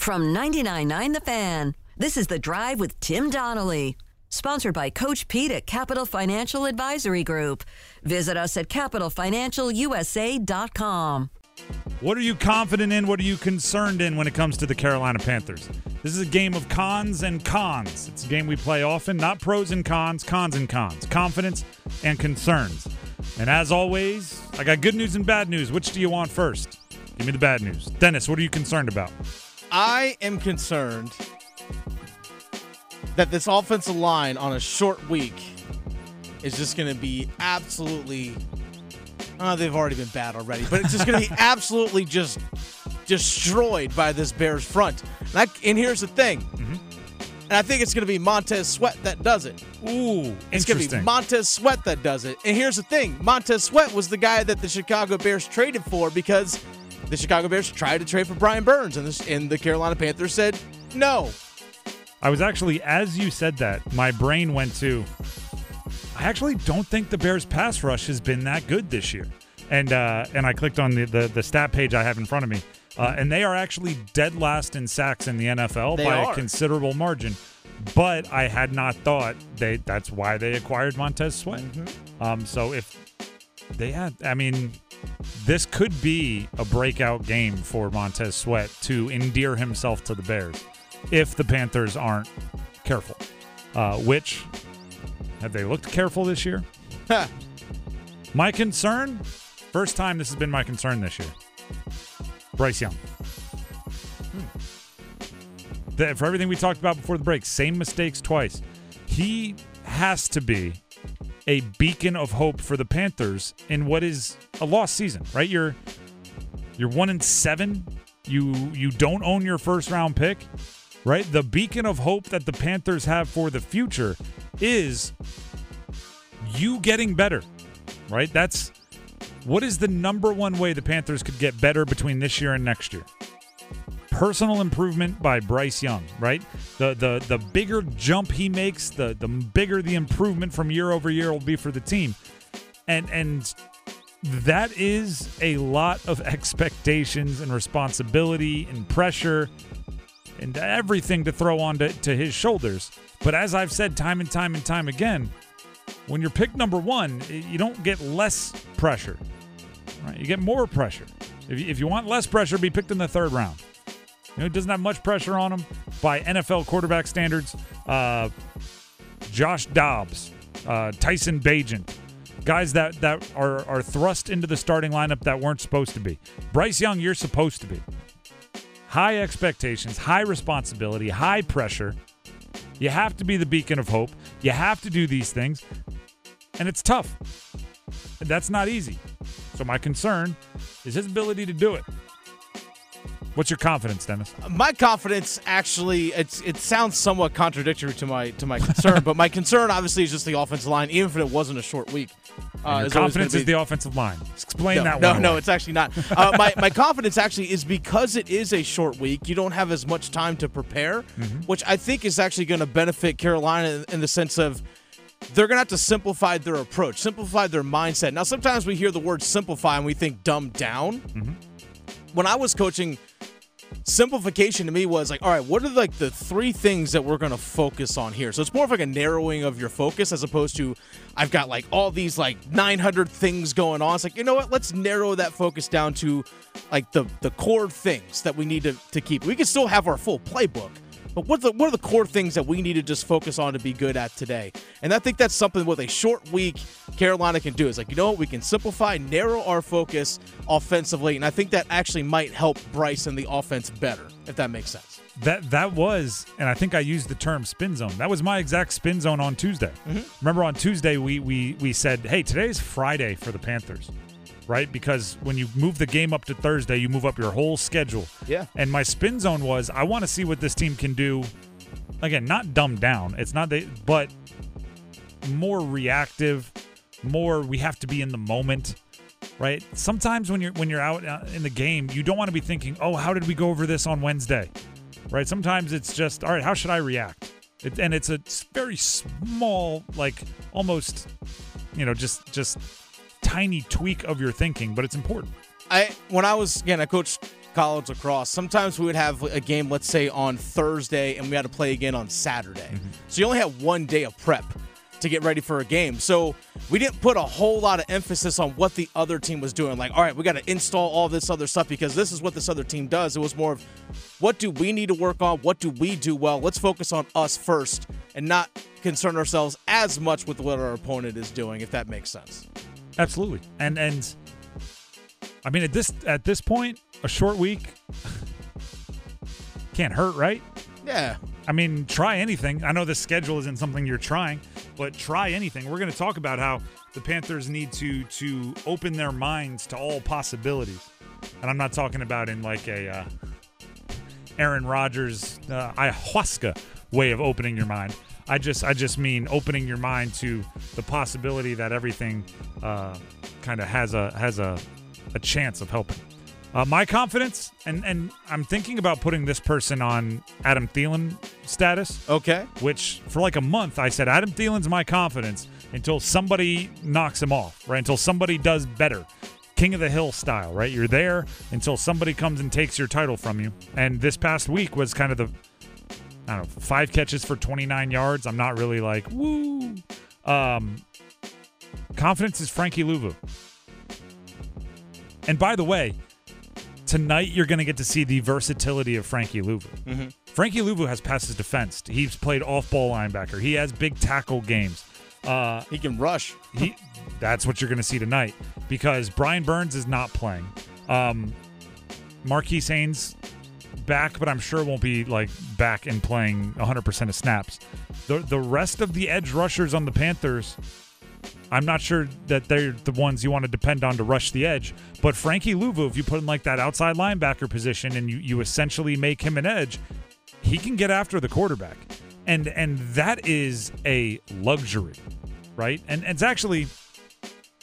From 99.9 The Fan, this is The Drive with Tim Donnelly. Sponsored by Coach Pete at Capital Financial Advisory Group. Visit us at capitalfinancialusa.com. What are you confident in? What are you concerned in when it comes to the Carolina Panthers? This is a game of cons and cons. It's a game we play often, not pros and cons, cons and cons, confidence and concerns. And as always, I got good news and bad news. Which do you want first? Give me the bad news. Dennis, what are you concerned about? I am concerned that this offensive line on a short week is just going to be absolutely. Oh, they've already been bad already, but it's just going to be absolutely just destroyed by this Bears front. And, I, and here's the thing. Mm-hmm. And I think it's going to be Montez Sweat that does it. Ooh, It's going to be Montez Sweat that does it. And here's the thing Montez Sweat was the guy that the Chicago Bears traded for because the Chicago Bears tried to trade for Brian Burns, and, this, and the Carolina Panthers said no. I was actually, as you said that, my brain went to. I actually don't think the Bears' pass rush has been that good this year, and uh, and I clicked on the, the the stat page I have in front of me, uh, and they are actually dead last in sacks in the NFL They by are. a considerable margin. But I had not thought they that's why they acquired Montez Sweat. Mm-hmm. Um, so if they had, I mean, this could be a breakout game for Montez Sweat to endear himself to the Bears if the Panthers aren't careful. Uh, which have they looked careful this year? My concern, first time this has been my concern this year. Bryce Young. The- for everything we talked about before the break, same mistakes twice. He has to be a beacon of hope for the Panthers in what is a lost season, right? You're you're one in seven. You you don't own your first round pick, right? The beacon of hope that the Panthers have for the future is you getting better, right? That's what is the number one way the Panthers could get better between this year and next year? Personal improvement by Bryce Young, right? The the the bigger jump he makes, the the bigger the improvement from year over year will be for the team. And and that is a lot of expectations and responsibility and pressure and everything to throw onto to his shoulders. But as I've said time and time and time again, when you're pick number one, you don't get less pressure. Right? You get more pressure. If you, if you want less pressure, be picked in the third round. You know, doesn't have much pressure on him by NFL quarterback standards. Uh, Josh Dobbs, uh, Tyson Bagent, guys that that are are thrust into the starting lineup that weren't supposed to be. Bryce Young, you're supposed to be. High expectations, high responsibility, high pressure. You have to be the beacon of hope. You have to do these things, and it's tough. That's not easy. So my concern is his ability to do it. What's your confidence, Dennis? My confidence actually it's it sounds somewhat contradictory to my to my concern, but my concern obviously is just the offensive line, even if it wasn't a short week. Your is confidence gonna is the offensive line. Explain no, that no, one. no, away. it's actually not. Uh, my my confidence actually is because it is a short week. You don't have as much time to prepare, Mm-hmm. which I think is actually going to benefit Carolina in, in the sense of they're going to have to simplify their approach, simplify their mindset. Now, sometimes we hear the word simplify and we think dumb down. Mm-hmm. When I was coaching, simplification to me was like, all right, what are like the three things that we're going to focus on here? So it's more of like a narrowing of your focus as opposed to I've got like all these like 900 things going on. It's like, you know what? Let's narrow that focus down to like the the core things that we need to, to keep. We can still have our full playbook. But what the what are the core things that we need to just focus on to be good at today? And I think that's something with a short week Carolina can do. Is like, you know what, we can simplify, narrow our focus offensively, and I think that actually might help Bryce and the offense better, if that makes sense. That that was, and I think I used the term spin zone. That was my exact spin zone on Tuesday. Mm-hmm. Remember on Tuesday we we we said, hey, today's Friday for the Panthers, right? Because when you move the game up to Thursday, you move up your whole schedule. Yeah. And my spin zone was, I want to see what this team can do. Again, not dumbed down. It's not they, but more reactive, more we have to be in the moment right? Sometimes when you're when you're out uh, in the game, you don't want to be thinking, "Oh, how did we go over this on Wednesday?" Right? Sometimes it's just, "All right, how should I react?" It, and it's a very small, like almost, you know, just just tiny tweak of your thinking, but it's important. I when I was again, I coached college lacrosse, sometimes we would have a game, let's say on Thursday, and we had to play again on Saturday. Mm-hmm. So you only have one day of prep to get ready for a game. So we didn't put a whole lot of emphasis on what the other team was doing. Like, all right, we got to install all this other stuff because this is what this other team does. It was more of what do we need to work on? What do we do well? Let's focus on us first and not concern ourselves as much with what our opponent is doing, if that makes sense. Absolutely. And and I mean at this at this point, a short week can't hurt, right? Yeah. I mean, try anything. I know the schedule isn't something you're trying, but try anything. We're going to talk about how the Panthers need to to open their minds to all possibilities, and I'm not talking about in like a uh, Aaron Rodgers uh, ayahuasca way of opening your mind. I just I just mean opening your mind to the possibility that everything uh, kind of has a has a a chance of helping. Uh, my confidence, and and I'm thinking about putting this person on Adam Thielen status, Okay. which for like a month I said Adam Thielen's my confidence until somebody knocks him off, right? Until somebody does better. King of the Hill style, right? You're there until somebody comes and takes your title from you. And this past week was kind of the I don't know, five catches for 29 yards. I'm not really like, woo. Um, confidence is Frankie Luvu. And by the way, tonight you're going to get to see the versatility of Frankie Luvu. Frankie Luvu has passed his defense. He's played off-ball linebacker. He has big tackle games. Uh, He can rush. he, that's what you're going to see tonight because Brian Burns is not playing. Um, Marquis Haynes back, but I'm sure won't be like back and playing 100% of snaps. The the rest of the edge rushers on the Panthers, I'm not sure that they're the ones you want to depend on to rush the edge. But Frankie Luvu, if you put in like that outside linebacker position and you you essentially make him an edge, he can get after the quarterback, and and that is a luxury, right? And, and it's actually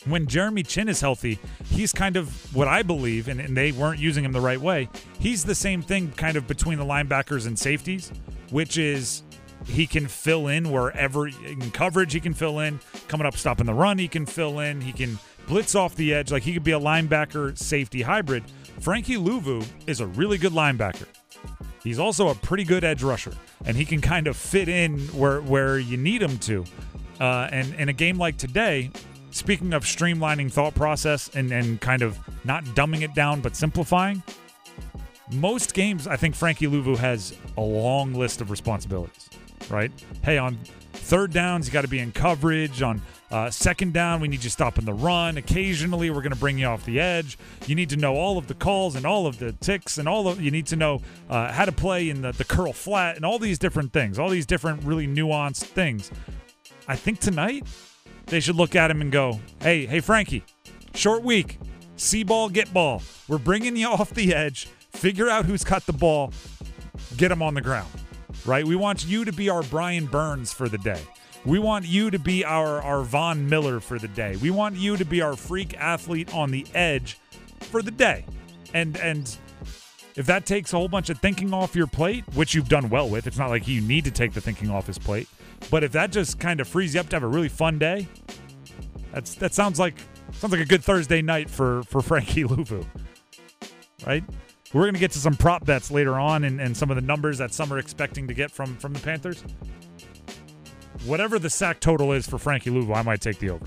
when Jeremy Chinn is healthy, he's kind of what I believe, and, and they weren't using him the right way. He's the same thing kind of between the linebackers and safeties, which is he can fill in wherever in coverage he can fill in, coming up stopping the run, he can fill in, he can blitz off the edge, like he could be a linebacker safety hybrid. Frankie Luvu is a really good linebacker. He's also a pretty good edge rusher, and he can kind of fit in where where you need him to. Uh, and in a game like today, speaking of streamlining thought process and, and kind of not dumbing it down but simplifying, most games I think Frankie Luvu has a long list of responsibilities, right? Hey, on third downs, you got to be in coverage. On uh, second down, we need you stopping the run. Occasionally, we're going to bring you off the edge. You need to know all of the calls and all of the ticks and all of you need to know uh, how to play in the, the curl flat and all these different things, all these different really nuanced things. I think tonight they should look at him and go, "Hey, hey, Frankie, short week, see ball, get ball. We're bringing you off the edge. Figure out who's got the ball, get him on the ground. Right? We want you to be our Brian Burns for the day. We want you to be our our Von Miller for the day. We want you to be our freak athlete on the edge for the day. And and if that takes a whole bunch of thinking off your plate, which you've done well with, it's not like you need to take the thinking off his plate. But if that just kind of frees you up to have a really fun day, that's that sounds like sounds like a good Thursday night for for Frankie Luvu. Right? We're gonna get to some prop bets later on and, and some of the numbers that some are expecting to get from from the Panthers. Whatever the sack total is for Frankie Luvu, I might take the over.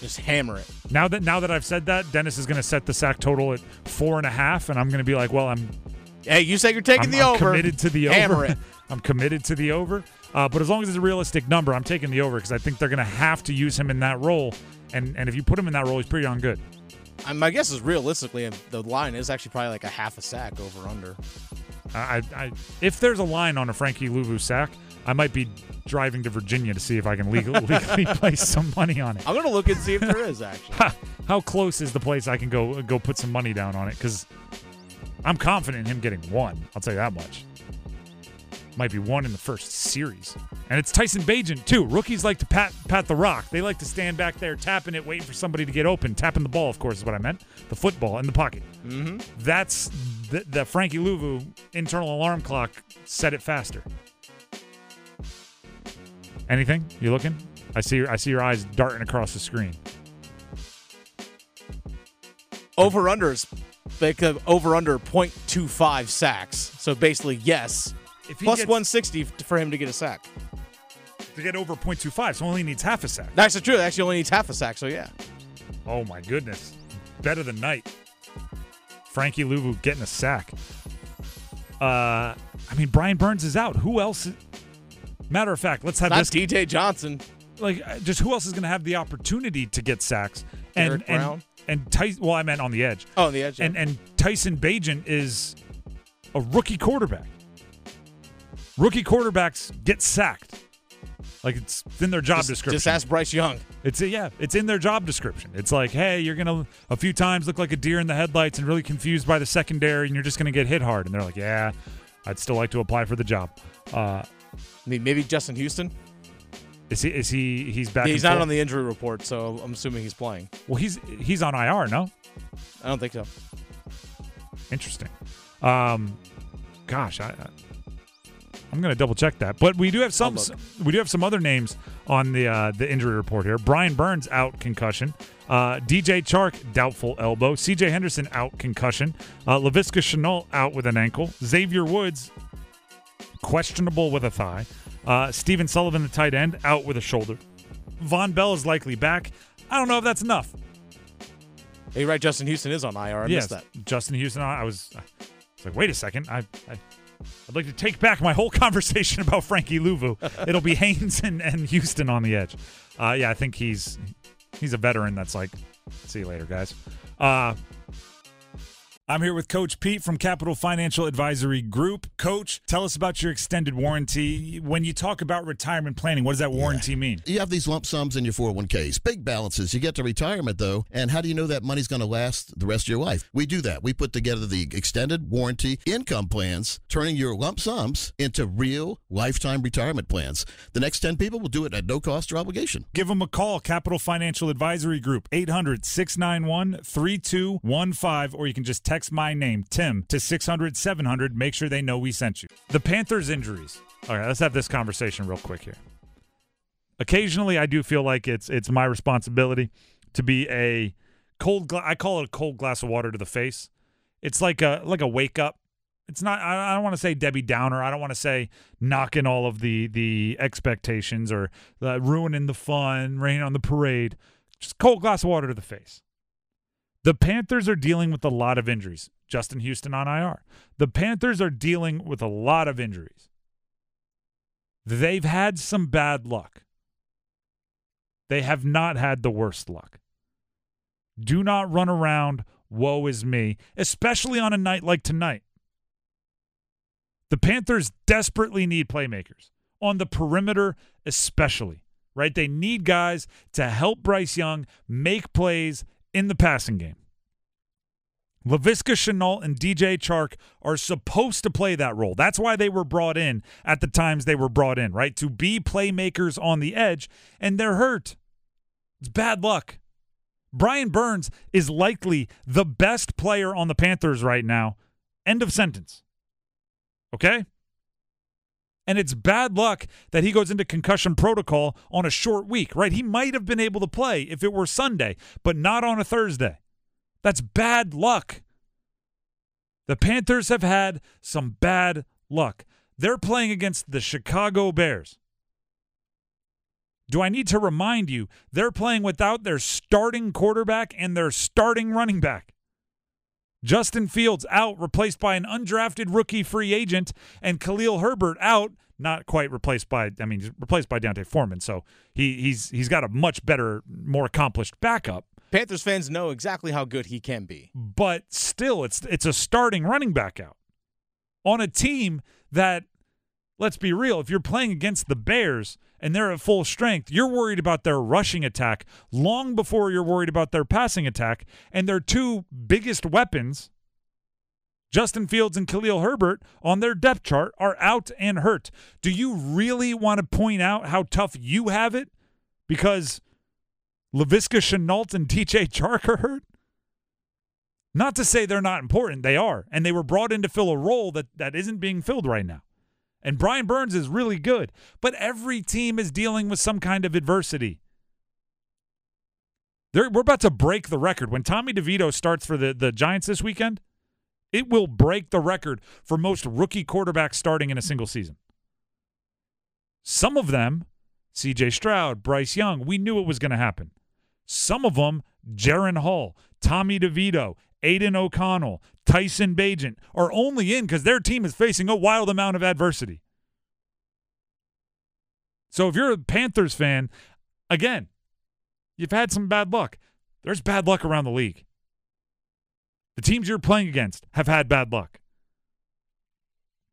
Just hammer it. Now that now that I've said that, Dennis is gonna set the sack total at four and a half, and I'm gonna be like, well, I'm Hey, you say you're taking I'm, the I'm over. committed to the Hammer over. it. I'm committed to the over. Uh, but as long as it's a realistic number, I'm taking the over because I think they're going to have to use him in that role. And and if you put him in that role, he's pretty darn good. My guess is realistically, the line is actually probably like a half a sack over under. I, I, I if there's a line on a Frankie Luvu sack, I might be driving to Virginia to see if I can legally, legally place some money on it. I'm gonna look and see if there is actually. How close is the place I can go go put some money down on it? Because I'm confident in him getting one. I'll tell you that much. Might be one in the first series. And it's Tyson Bagent, too. Rookies like to pat pat the rock. They like to stand back there tapping it, waiting for somebody to get open. Tapping the ball, of course, is what I meant. The football in the pocket. Mm-hmm. That's the, the Frankie Luvu internal alarm clock set it faster. Anything? You looking? I see your I see your eyes darting across the screen. Over under is like uh, over under 0.25 sacks. So basically, yes, If he plus gets- 160 for him to get a sack. to get over 0.25, so only needs half a sack. That's true. Actually only needs half a sack. So yeah, Oh my goodness. Better than night. Frankie Luvu getting a sack. Uh I mean Brian Burns is out. Who else Matter of fact, let's have not this DJ Johnson. like uh, just who else is going to have the opportunity to get sacks? And Derek and Brown? and Ty- well, I meant on the edge. Oh, on the edge. yeah. And and Tyson Bagent is a rookie quarterback. Rookie quarterbacks get sacked. Like it's in their job just, description. just ask Bryce Young. It's yeah, it's in their job description. It's like, hey, you're gonna a few times look like a deer in the headlights and really confused by the secondary, and you're just gonna get hit hard. And they're like, yeah, I'd still like to apply for the job. Uh, I mean, maybe Justin Houston. is he? Is he? He's back. Yeah, he's not forth? on the injury report, so I'm assuming he's playing. Well, he's he's on IR. No, I don't think so. interesting. Um, gosh, I, I I'm gonna double check that. But we do have some we do have some other names on the uh, the injury report here. Brian Burns out concussion. Uh, DJ Chark doubtful elbow. CJ Henderson out concussion. Uh, Laviska Shenault out with an ankle. Xavier Woods questionable with a thigh. Uh, Stephen Sullivan, the tight end, out with a shoulder. Vonn Bell is likely back. I don't know if that's enough. Hey, right. Justin Houston is on IR. I yes, missed that. Justin Houston. I was, I was like, wait a second. I, I, I'd like to take back my whole conversation about Frankie Luvu. It'll be Haynes and, and Houston on the edge. Uh, yeah, I think he's he's a veteran. That's like, see you later, guys. Uh, I'm here with Coach Pete from Capital Financial Advisory Group. Coach, tell us about your extended warranty. When you talk about retirement planning, what does that warranty mean? You have these lump sums in your 401ks, big balances. You get to retirement, though, and how do you know that money's going to last the rest of your life? We do that. We put together the extended warranty income plans, turning your lump sums into real lifetime retirement plans. The next 10 people will do it at no cost or obligation. Give them a call, Capital Financial Advisory Group, 800 691 3215, or you can just text my name, Tim, to 600 700. Make sure they know we sent you. The Panthers' injuries. All right, let's have this conversation real quick here. Occasionally, I do feel like it's it's my responsibility to be a cold. Gla- I call it a cold glass of water to the face. It's like a like a wake up. It's not. I I don't want to say Debbie Downer. I don't want to say knocking all of the the expectations or uh, ruining the fun, raining on the parade. Just cold glass of water to the face. The Panthers are dealing with a lot of injuries. Justin Houston on IR. The Panthers are dealing with a lot of injuries. They've had some bad luck. They have not had the worst luck. Do not run around, woe is me, especially on a night like tonight. The Panthers desperately need playmakers, on the perimeter especially, right? They need guys to help Bryce Young make plays in the passing game. Laviska Shenault and DJ Chark are supposed to play that role. That's why they were brought in at the times they were brought in, right? To be playmakers on the edge, and they're hurt. It's bad luck. Brian Burns is likely the best player on the Panthers right now. End of sentence. Okay? And it's bad luck that he goes into concussion protocol on a short week, right? He might have been able to play if it were Sunday, but not on a Thursday. That's bad luck. The Panthers have had some bad luck. They're playing against the Chicago Bears. Do I need to remind you, they're playing without their starting quarterback and their starting running back? Justin Fields out, replaced by an undrafted rookie free agent, and Khalil Herbert out, not quite replaced by, I mean, replaced by D'Onta Foreman. So he, he's he's got a much better, more accomplished backup. Panthers fans know exactly how good he can be. But still, it's it's a starting running back out on a team that, let's be real, if you're playing against the Bears and they're at full strength, you're worried about their rushing attack long before you're worried about their passing attack. And their two biggest weapons, Justin Fields and Khalil Herbert, on their depth chart are out and hurt. Do you really want to point out how tough you have it? Because Laviska Shenault and DJ Chark are hurt? Not to say they're not important, they are. And they were brought in to fill a role that, that isn't being filled right now. And Brian Burns is really good, but every team is dealing with some kind of adversity. They're, we're about to break the record. When Tommy DeVito starts for the, the Giants this weekend, it will break the record for most rookie quarterbacks starting in a single season. Some of them, CJ Stroud, Bryce Young, we knew it was going to happen. Some of them, Jaren Hall, Tommy DeVito, Aidan O'Connell, Tyson Bagent, are only in because their team is facing a wild amount of adversity. So if you're a Panthers fan, again, you've had some bad luck. There's bad luck around the league. The teams you're playing against have had bad luck.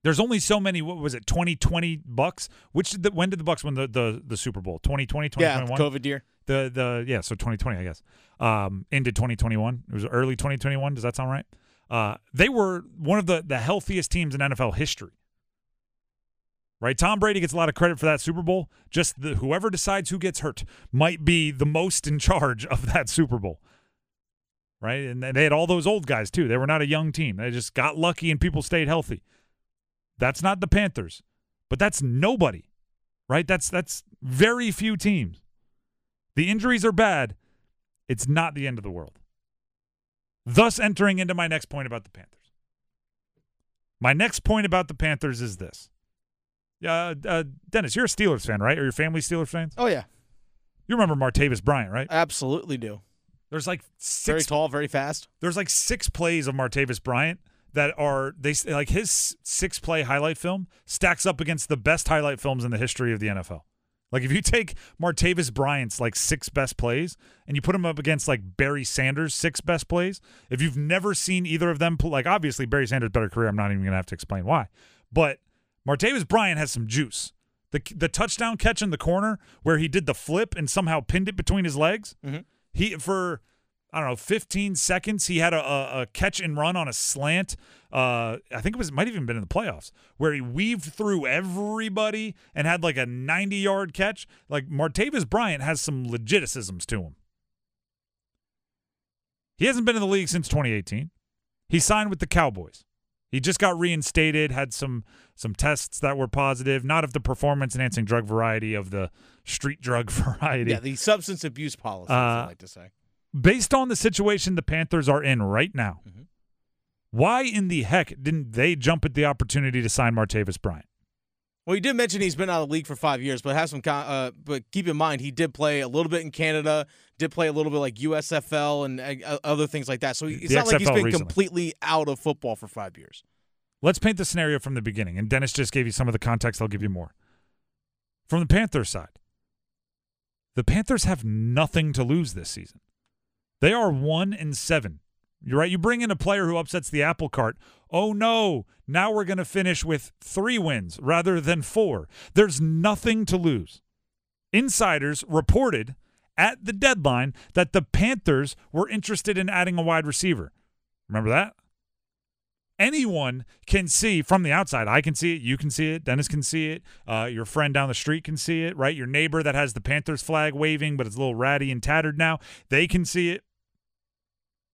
There's only so many. What was it? 2020 Bucks. Which did the, when did the Bucks win the, the the Super Bowl? 2020, Yeah, COVID year. The the yeah. So 2020, I guess. Um, into 2021. It was early 2021. Does that sound right? Uh, they were one of the the healthiest teams in NFL history. Right, Tom Brady gets a lot of credit for that Super Bowl. Just the, whoever decides who gets hurt might be the most in charge of that Super Bowl right? And they had all those old guys too. They were not a young team. They just got lucky and people stayed healthy. That's not the Panthers, but that's nobody, right? That's that's very few teams. The injuries are bad. It's not the end of the world. Thus, entering into my next point about the Panthers. My next point about the Panthers is this. Uh, uh, Dennis, you're a Steelers fan, right? Or your family Steelers fans? Oh yeah, You remember Martavis Bryant, right? absolutely do. There's like Very tall, very fast. there's like six plays of Martavis Bryant that are they like his six play highlight film stacks up against the best highlight films in the history of the NFL. Like if you take Martavis Bryant's like six best plays and you put him up against like Barry Sanders' six best plays, if you've never seen either of them, like obviously Barry Sanders' better career, I'm not even gonna have to explain why, but Martavis Bryant has some juice. The the touchdown catch in the corner where he did the flip and somehow pinned it between his legs. Mm-hmm. He for I don't know, 15 seconds. He had a, a, a catch and run on a slant. Uh, I think it was might have even been in the playoffs where he weaved through everybody and had like a 90 yard catch. Like Martavis Bryant has some legiticisms to him. He hasn't been in the league since 2018. He signed with the Cowboys. He just got reinstated, had some some tests that were positive, not of the performance enhancing drug variety, of the street drug variety. Yeah, the substance abuse policy, as I Uh, like to say. Based on the situation the Panthers are in right now, Mhm. why in the heck didn't they jump at the opportunity to sign Martavis Bryant? Well, you did mention he's been out of the league for five years, but have some. Uh, but keep in mind, he did play a little bit in Canada, did play a little bit like USFL and uh, other things like that. So it's The not like he's been recently. completely out of football for five years. Let's paint the scenario from the beginning. And Dennis just gave you some of the context. I'll give you more. From the Panthers side, the Panthers have nothing to lose this season. They are one and seven. You're right. You bring in a player who upsets the apple cart. Oh no, now we're going to finish with three wins rather than four. There's nothing to lose. Insiders reported at the deadline that the Panthers were interested in adding a wide receiver. Remember that? anyone can see from the outside. I can see it. You can see it. Dennis can see it. Uh, your friend down the street can see it, right? Your neighbor that has the Panthers flag waving, but it's a little ratty and tattered now, they can see it.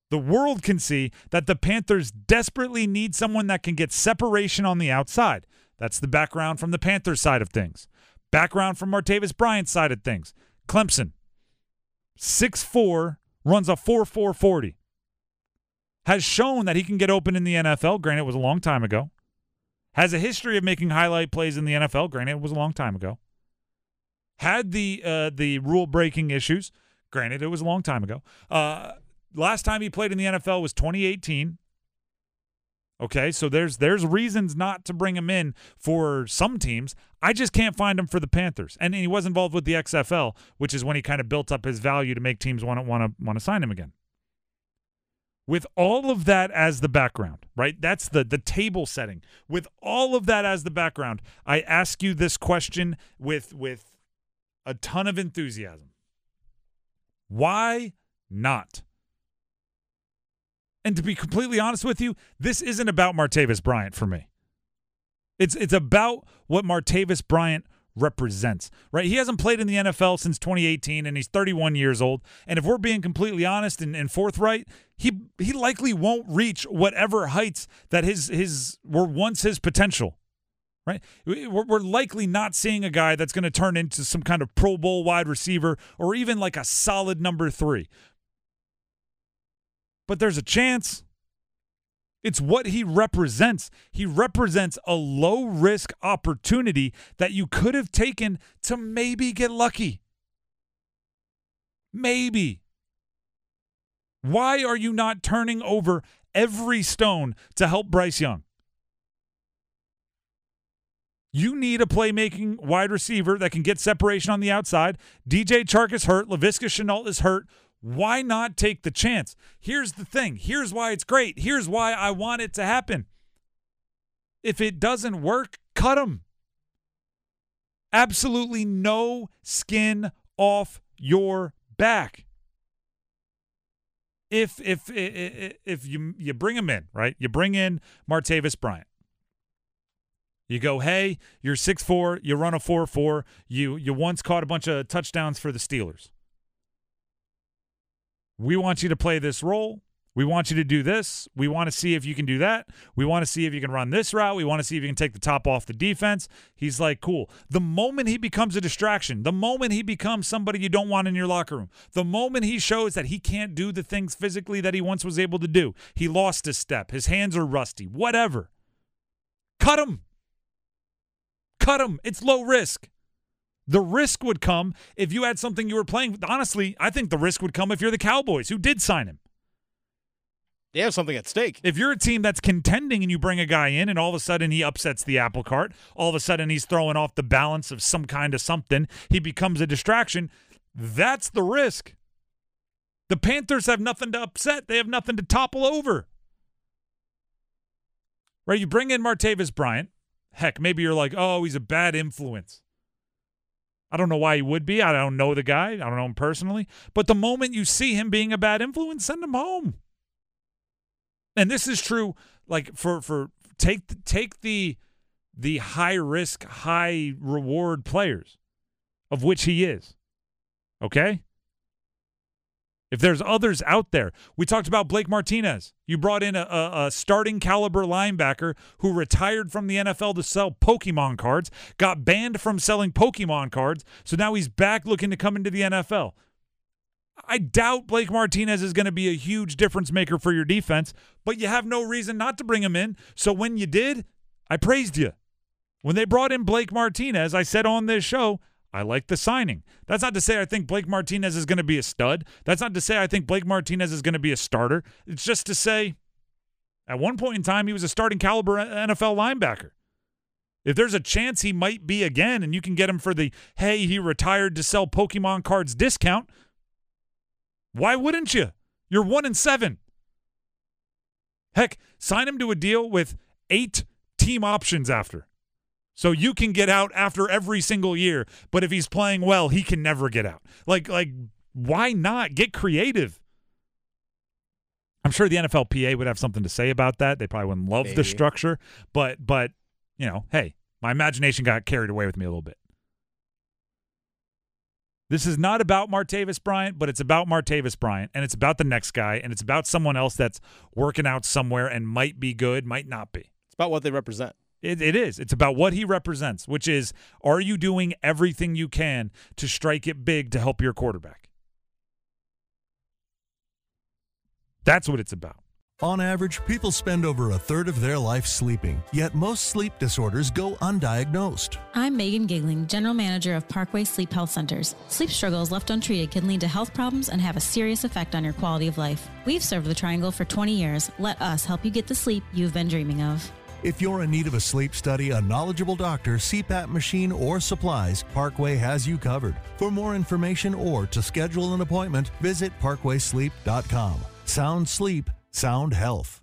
The world can see that the Panthers desperately need someone that can get separation on the outside. That's the background from the Panthers side of things. Background from Martavis Bryant's side of things. Clemson, 6'4, runs a 4'4 40 has shown that he can get open in the NFL. Granted, it was a long time ago. Has a history of making highlight plays in the NFL. Granted, it was a long time ago. Had the uh, the rule breaking issues. Granted, it was a long time ago. Uh, last time he played in the NFL was 2018. Okay, so there's there's reasons not to bring him in for some teams. I just can't find him for the Panthers, and he was involved with the XFL, which is when he kind of built up his value to make teams want to want to want to sign him again with all of that as the background, right? That's the the table setting. With all of that as the background, I ask you this question with with a ton of enthusiasm. Why not? And to be completely honest with you, this isn't about Martavis Bryant for me. It's it's about what Martavis Bryant represents, right? He hasn't played in the NFL since 2018 and he's 31 years old. And if we're being completely honest and, and forthright, he he likely won't reach whatever heights that his his were once his potential. Right? We're, we're likely not seeing a guy that's going to turn into some kind of Pro Bowl wide receiver or even like a solid number three. But there's a chance. It's what he represents. He represents a low risk opportunity that you could have taken to maybe get lucky. Maybe. Why are you not turning over every stone to help Bryce Young? You need a playmaking wide receiver that can get separation on the outside. DJ Chark is hurt. Laviska Shenault is hurt. Why not take the chance? Here's the thing. Here's why it's great. Here's why I want it to happen. If it doesn't work, cut him. Absolutely no skin off your back. If if if, you you bring him in, right? You bring in Martavis Bryant. You go, hey, you're six four, you run a four four, you you once caught a bunch of touchdowns for the Steelers. We want you to play this role. We want you to do this. We want to see if you can do that. We want to see if you can run this route. We want to see if you can take the top off the defense. He's like, cool. The moment he becomes a distraction, the moment he becomes somebody you don't want in your locker room, the moment he shows that he can't do the things physically that he once was able to do, he lost his step, his hands are rusty, whatever. Cut him. Cut him. It's low risk. The risk would come if you had something you were playing. Honestly, I think the risk would come if you're the Cowboys who did sign him. They have something at stake. If you're a team that's contending and you bring a guy in and all of a sudden he upsets the apple cart, all of a sudden he's throwing off the balance of some kind of something, he becomes a distraction, that's the risk. The Panthers have nothing to upset, they have nothing to topple over. Right? You bring in Martavis Bryant. Heck, maybe you're like, oh, he's a bad influence. I don't know why he would be. I don't know the guy. I don't know him personally. But the moment you see him being a bad influence, send him home. And this is true like for for take take the the high risk, high reward players of which he is. Okay? If there's others out there, we talked about Blake Martinez. You brought in a, a, a, starting caliber linebacker who retired from the NFL to sell Pokemon cards, got banned from selling Pokemon cards, so now he's back looking to come into the NFL. I doubt Blake Martinez is going to be a huge difference maker for your defense, but you have no reason not to bring him in. So when you did, I praised you. When they brought in Blake Martinez, I said on this show, I like the signing. That's not to say I think Blake Martinez is going to be a stud. That's not to say I think Blake Martinez is going to be a starter. It's just to say at one point in time, he was a starting caliber NFL linebacker. If there's a chance he might be again and you can get him for the, hey, he retired to sell Pokemon cards discount, why wouldn't you? You're one and seven. Heck, sign him to a deal with eight team options after. So you can get out after every single year, but if he's playing well, he can never get out. Like like why not get creative? I'm sure the NFLPA would have something to say about that. They probably wouldn't love Maybe. the structure, but but you know, hey, my imagination got carried away with me a little bit. This is not about Martavis Bryant, but it's about Martavis Bryant, and it's about the next guy, and it's about someone else that's working out somewhere and might be good, might not be. It's about what they represent. It, it is. It's about what he represents, which is are you doing everything you can to strike it big to help your quarterback? That's what it's about. On average, people spend over a third of their life sleeping, yet most sleep disorders go undiagnosed. I'm Megan Gigling, General Manager of Parkway Sleep Health Centers. Sleep struggles left untreated can lead to health problems and have a serious effect on your quality of life. We've served the Triangle for 20 years. Let us help you get the sleep you've been dreaming of. If you're in need of a sleep study, a knowledgeable doctor, CPAP machine, or supplies, Parkway has you covered. For more information or to schedule an appointment, visit parkwaysleep.com. Sound sleep, sound health.